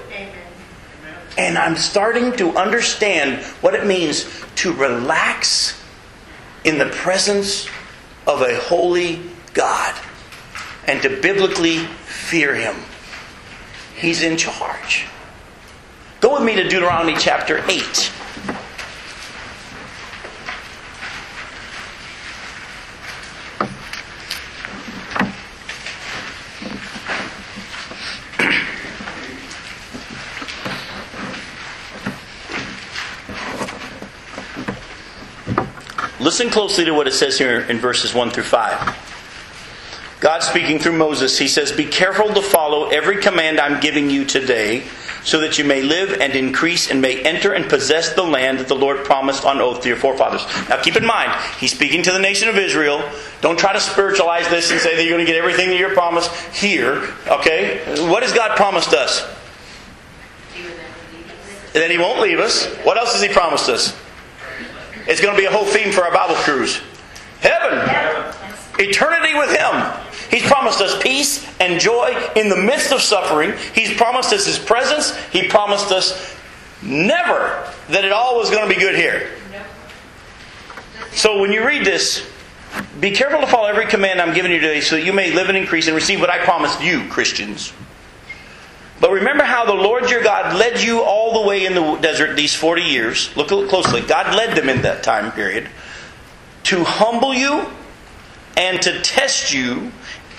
And I'm starting to understand what it means to relax in the presence of a holy God and to biblically fear Him. He's in charge. Go with me to Deuteronomy chapter 8. Listen closely to what it says here in verses 1 through 5. God speaking through Moses, he says, Be careful to follow every command I'm giving you today, so that you may live and increase and may enter and possess the land that the Lord promised on oath to your forefathers. Now keep in mind, he's speaking to the nation of Israel. Don't try to spiritualize this and say that you're going to get everything that you're promised here. Okay? What has God promised us? That he won't leave us. What else has he promised us? It's going to be a whole theme for our Bible cruise. Heaven. Eternity with Him. He's promised us peace and joy in the midst of suffering. He's promised us His presence. He promised us never that it all was going to be good here. So when you read this, be careful to follow every command I'm giving you today so that you may live and increase and receive what I promised you, Christians. But remember how the Lord your God led you all the way in the desert these 40 years. Look closely. God led them in that time period to humble you and to test you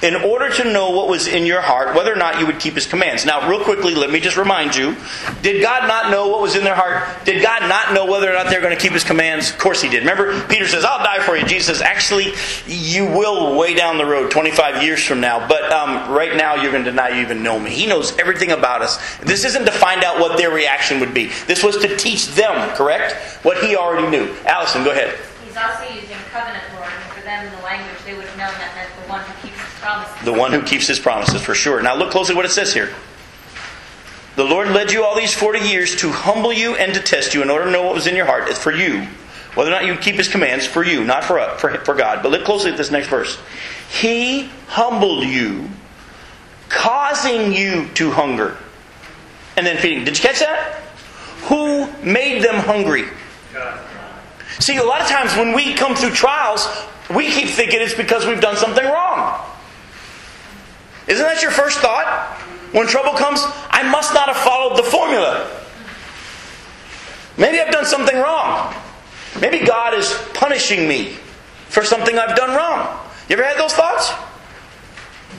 in order to know what was in your heart, whether or not you would keep his commands. Now, real quickly, let me just remind you did God not know what was in their heart? Did God not know whether or not they're going to keep his commands? Of course he did. Remember, Peter says, I'll die for you. Jesus says, actually, you will way down the road, 25 years from now, but um, right now you're going to deny you even know me. He knows everything about us. This isn't to find out what their reaction would be, this was to teach them, correct? What he already knew. Allison, go ahead. He's also using covenant, Lord, and for them in the language, they would have known that meant the one who keeps The one who keeps his promises, for sure. Now look closely what it says here. The Lord led you all these 40 years to humble you and to test you in order to know what was in your heart. It's for you. Whether or not you keep his commands, for you, not for, uh, for, for God. But look closely at this next verse. He humbled you, causing you to hunger, and then feeding. Did you catch that? Who made them hungry? God. See, a lot of times when we come through trials, we keep thinking it's because we've done something wrong. Isn't that your first thought? When trouble comes, I must not have followed the formula. Maybe I've done something wrong. Maybe God is punishing me for something I've done wrong. You ever had those thoughts?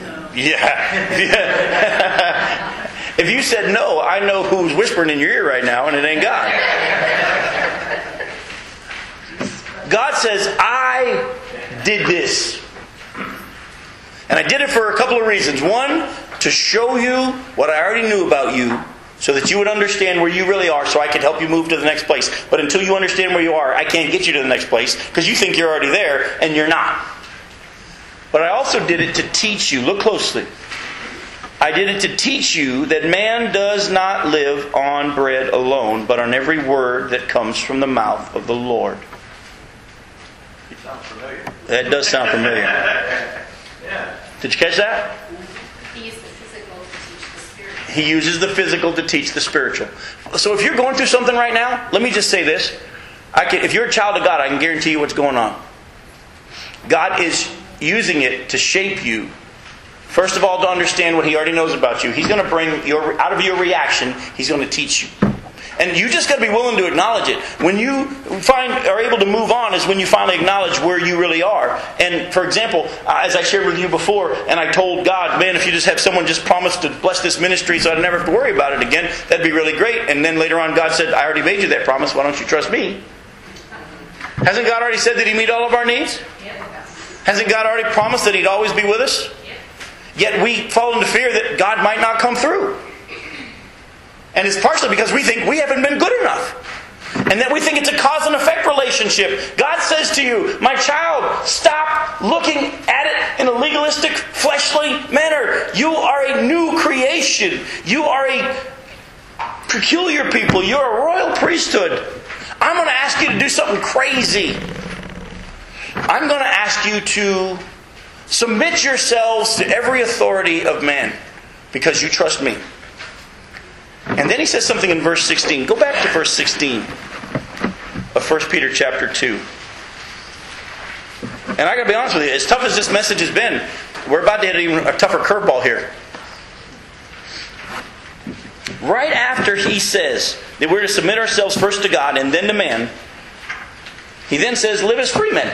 No. Yeah. yeah. if you said no, I know who's whispering in your ear right now, and it ain't God. God says, I did this. And I did it for a couple of reasons. One, to show you what I already knew about you so that you would understand where you really are so I could help you move to the next place. But until you understand where you are, I can't get you to the next place because you think you're already there and you're not. But I also did it to teach you. Look closely. I did it to teach you that man does not live on bread alone, but on every word that comes from the mouth of the Lord. Sounds familiar. That does sound familiar. Yeah. Did you catch that? He used the physical to teach the spirit. He uses the physical to teach the spiritual. So if you're going through something right now, let me just say this. I can, if you're a child of God, I can guarantee you what's going on. God is using it to shape you. First of all, to understand what He already knows about you. He's going to bring your out of your reaction. He's going to teach you. And you just got to be willing to acknowledge it. When you find are able to move on is when you finally acknowledge where you really are. And for example, as I shared with you before, and I told God, man, if you just have someone just promise to bless this ministry so I'd never have to worry about it again, that'd be really great. And then later on, God said, I already made you that promise. Why don't you trust me? Hasn't God already said that He'd meet all of our needs? Hasn't God already promised that He'd always be with us? Yet we fall into fear that God might not come through. And it's partially because we think we haven't been good enough. And that we think it's a cause and effect relationship. God says to you, My child, stop looking at it in a legalistic, fleshly manner. You are a new creation. You are a peculiar people. You're a royal priesthood. I'm going to ask you to do something crazy. I'm going to ask you to submit yourselves to every authority of man because you trust me. And then he says something in verse 16. Go back to verse 16 of 1 Peter chapter 2. And I got to be honest with you, as tough as this message has been, we're about to hit even a tougher curveball here. Right after he says that we're to submit ourselves first to God and then to man, he then says, live as free men.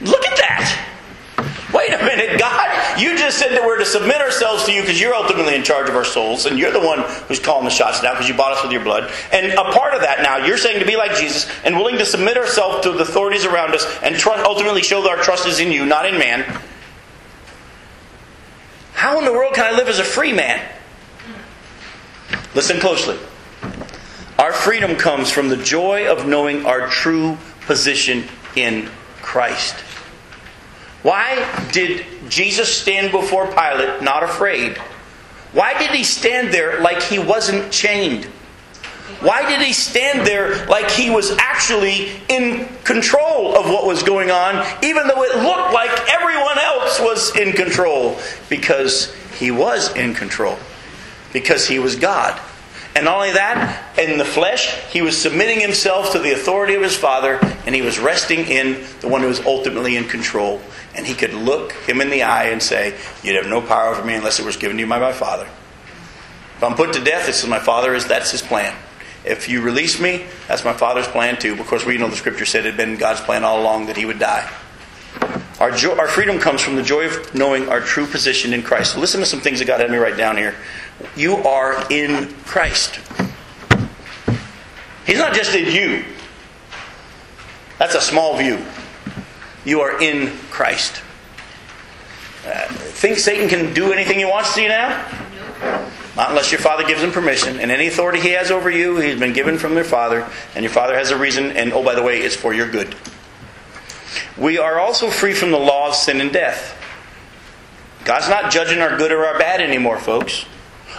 Look at that. Wait a minute, God, you just said that we're to submit ourselves to you because you're ultimately in charge of our souls and you're the one who's calling the shots now because you bought us with your blood. And a part of that now, you're saying to be like Jesus and willing to submit ourselves to the authorities around us and ultimately show that our trust is in you, not in man. How in the world can I live as a free man? Listen closely. Our freedom comes from the joy of knowing our true position in Christ. Why did Jesus stand before Pilate not afraid? Why did he stand there like he wasn't chained? Why did he stand there like he was actually in control of what was going on, even though it looked like everyone else was in control? Because he was in control. Because he was God. And not only that, in the flesh, he was submitting himself to the authority of his Father, and he was resting in the one who was ultimately in control. And he could look him in the eye and say, You'd have no power over me unless it was given to you by my Father. If I'm put to death, is my Father, is that's his plan. If you release me, that's my Father's plan too. Because we know the Scripture said it had been God's plan all along that he would die. Our, jo- our freedom comes from the joy of knowing our true position in Christ. Listen to some things that God had me write down here. You are in Christ. He's not just in you. That's a small view. You are in Christ. Uh, think Satan can do anything he wants to you now? Not unless your father gives him permission. And any authority he has over you, he's been given from your father. And your father has a reason. And oh, by the way, it's for your good. We are also free from the law of sin and death. God's not judging our good or our bad anymore, folks.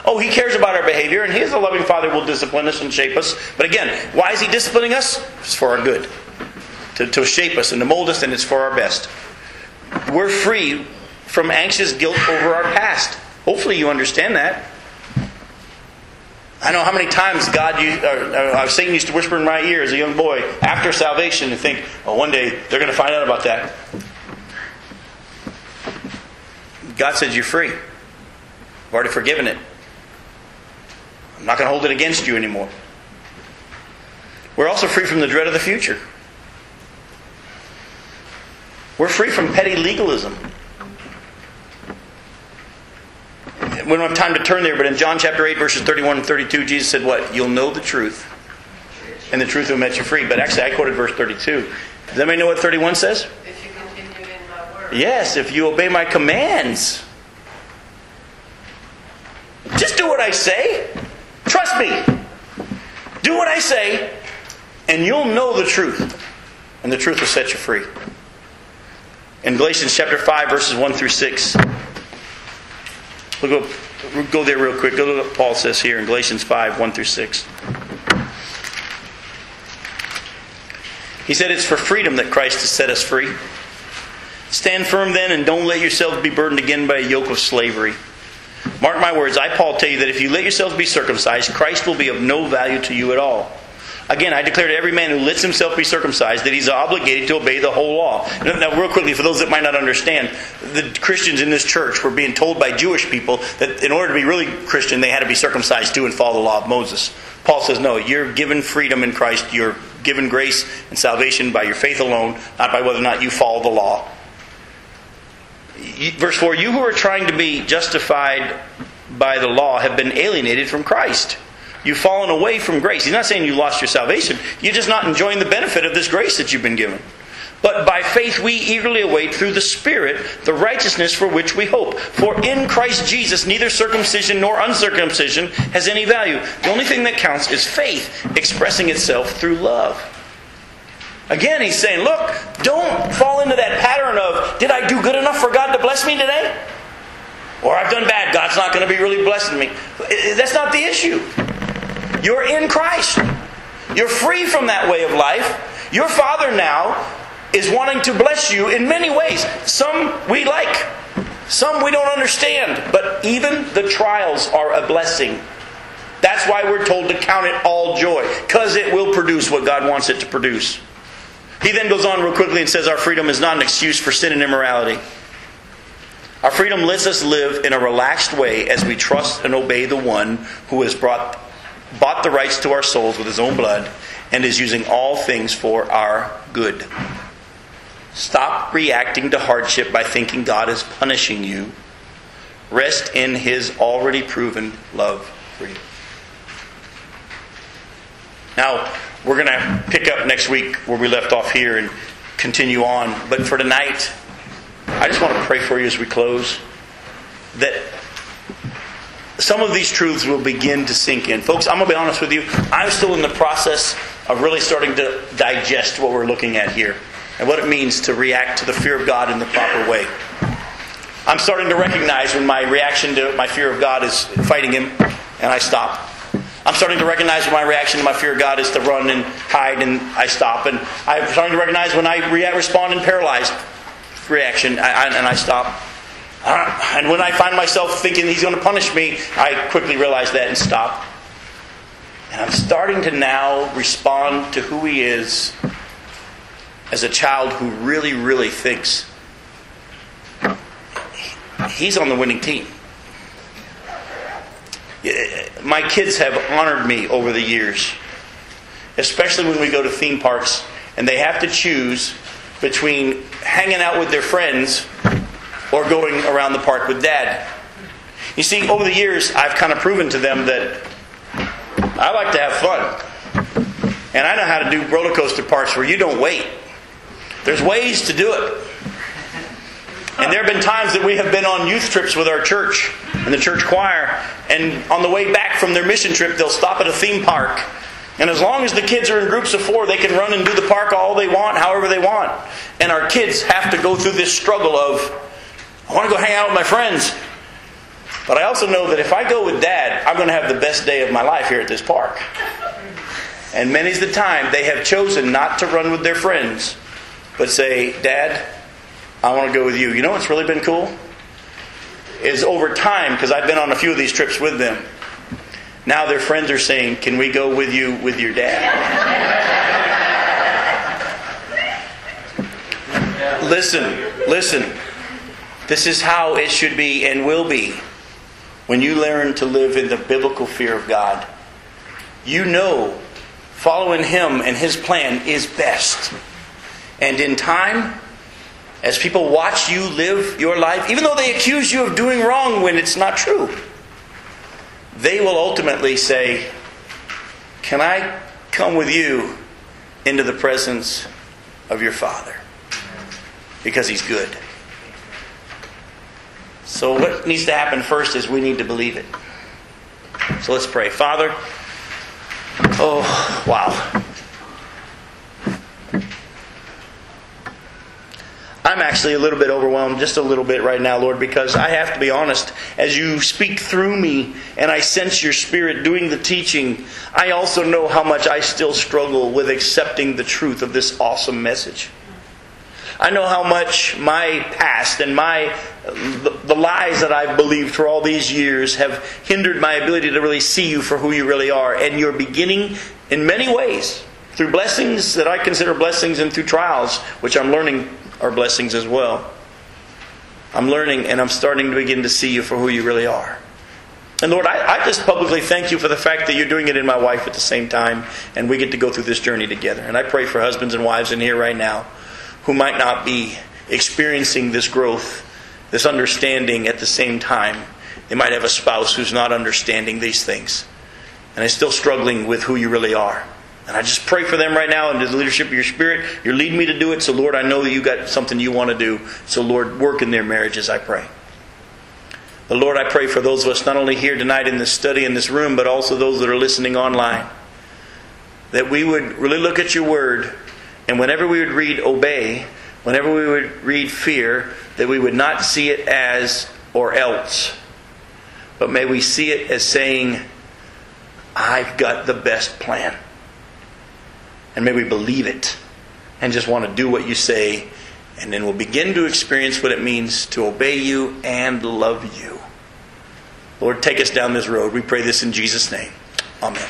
Oh, He cares about our behavior, and He is a loving Father who will discipline us and shape us. But again, why is He disciplining us? It's for our good. To, to shape us and to mold us, and it's for our best. We're free from anxious guilt over our past. Hopefully, you understand that. I know how many times God, used, or, or Satan used to whisper in my ear as a young boy after salvation and think, "Oh, one day they're going to find out about that." God said, "You're free. I've already forgiven it. I'm not going to hold it against you anymore." We're also free from the dread of the future. We're free from petty legalism. We don't have time to turn there, but in John chapter 8, verses 31 and 32, Jesus said, What? You'll know the truth, and the truth will set you free. But actually, I quoted verse 32. Does anybody know what 31 says? If you continue in my word. Yes, if you obey my commands. Just do what I say. Trust me. Do what I say, and you'll know the truth. And the truth will set you free. In Galatians chapter 5, verses 1 through 6. We'll go, we'll go there real quick. Go to what Paul says here in Galatians 5, 1 through 6. He said, It's for freedom that Christ has set us free. Stand firm then and don't let yourselves be burdened again by a yoke of slavery. Mark my words, I, Paul, tell you that if you let yourselves be circumcised, Christ will be of no value to you at all. Again, I declare to every man who lets himself be circumcised that he's obligated to obey the whole law. Now, now, real quickly, for those that might not understand, the Christians in this church were being told by Jewish people that in order to be really Christian, they had to be circumcised too and follow the law of Moses. Paul says, no, you're given freedom in Christ. You're given grace and salvation by your faith alone, not by whether or not you follow the law. Verse 4 You who are trying to be justified by the law have been alienated from Christ. You've fallen away from grace. He's not saying you lost your salvation. You're just not enjoying the benefit of this grace that you've been given. But by faith we eagerly await through the Spirit the righteousness for which we hope. For in Christ Jesus neither circumcision nor uncircumcision has any value. The only thing that counts is faith expressing itself through love. Again, he's saying, look, don't fall into that pattern of, did I do good enough for God to bless me today? Or I've done bad, God's not going to be really blessing me. That's not the issue. You're in Christ. You're free from that way of life. Your Father now is wanting to bless you in many ways. Some we like, some we don't understand, but even the trials are a blessing. That's why we're told to count it all joy, because it will produce what God wants it to produce. He then goes on real quickly and says our freedom is not an excuse for sin and immorality. Our freedom lets us live in a relaxed way as we trust and obey the one who has brought, bought the rights to our souls with his own blood and is using all things for our good. Stop reacting to hardship by thinking God is punishing you. Rest in his already proven love for you. Now, we're going to pick up next week where we left off here and continue on. But for tonight, I just want to pray for you as we close that some of these truths will begin to sink in. Folks, I'm going to be honest with you. I'm still in the process of really starting to digest what we're looking at here and what it means to react to the fear of God in the proper way. I'm starting to recognize when my reaction to my fear of God is fighting Him and I stop. I'm starting to recognize when my reaction to my fear of God is to run and hide and I stop. And I'm starting to recognize when I re- respond in paralyzed reaction and I stop. Uh, and when I find myself thinking he's going to punish me, I quickly realize that and stop. And I'm starting to now respond to who he is as a child who really, really thinks he's on the winning team. My kids have honored me over the years, especially when we go to theme parks and they have to choose between hanging out with their friends or going around the park with dad. You see, over the years, I've kind of proven to them that I like to have fun. And I know how to do roller coaster parks where you don't wait. There's ways to do it. And there have been times that we have been on youth trips with our church and the church choir, and on the way back from their mission trip, they'll stop at a theme park. And as long as the kids are in groups of four, they can run and do the park all they want, however they want. And our kids have to go through this struggle of, I want to go hang out with my friends. But I also know that if I go with dad, I'm going to have the best day of my life here at this park. And many's the time they have chosen not to run with their friends, but say, Dad, I want to go with you. You know what's really been cool? Is over time, because I've been on a few of these trips with them, now their friends are saying, Can we go with you with your dad? listen, listen. This is how it should be and will be when you learn to live in the biblical fear of God. You know following Him and His plan is best. And in time, as people watch you live your life, even though they accuse you of doing wrong when it's not true, they will ultimately say, Can I come with you into the presence of your Father? Because He's good. So, what needs to happen first is we need to believe it. So let's pray. Father, oh, wow. I'm actually a little bit overwhelmed, just a little bit right now, Lord, because I have to be honest. As you speak through me and I sense your spirit doing the teaching, I also know how much I still struggle with accepting the truth of this awesome message. I know how much my past and my the, lies that I've believed for all these years have hindered my ability to really see you for who you really are. And you're beginning in many ways through blessings that I consider blessings and through trials, which I'm learning are blessings as well. I'm learning and I'm starting to begin to see you for who you really are. And Lord, I, I, just publicly thank you for the fact that you're doing it in my wife at the same time, and we get to go through this journey together. And I pray for husbands and wives in here right now who might not be experiencing this growth, this understanding at the same time. They might have a spouse who's not understanding these things and is still struggling with who you really are. And I just pray for them right now under the leadership of your Spirit. You're leading me to do it. So, Lord, I know that you got something you want to do. So, Lord, work in their marriages, I pray. But, Lord, I pray for those of us not only here tonight in this study in this room, but also those that are listening online. That we would really look at your word, and whenever we would read obey, whenever we would read fear, that we would not see it as or else, but may we see it as saying, I've got the best plan. And may we believe it and just want to do what you say. And then we'll begin to experience what it means to obey you and love you. Lord, take us down this road. We pray this in Jesus' name. Amen.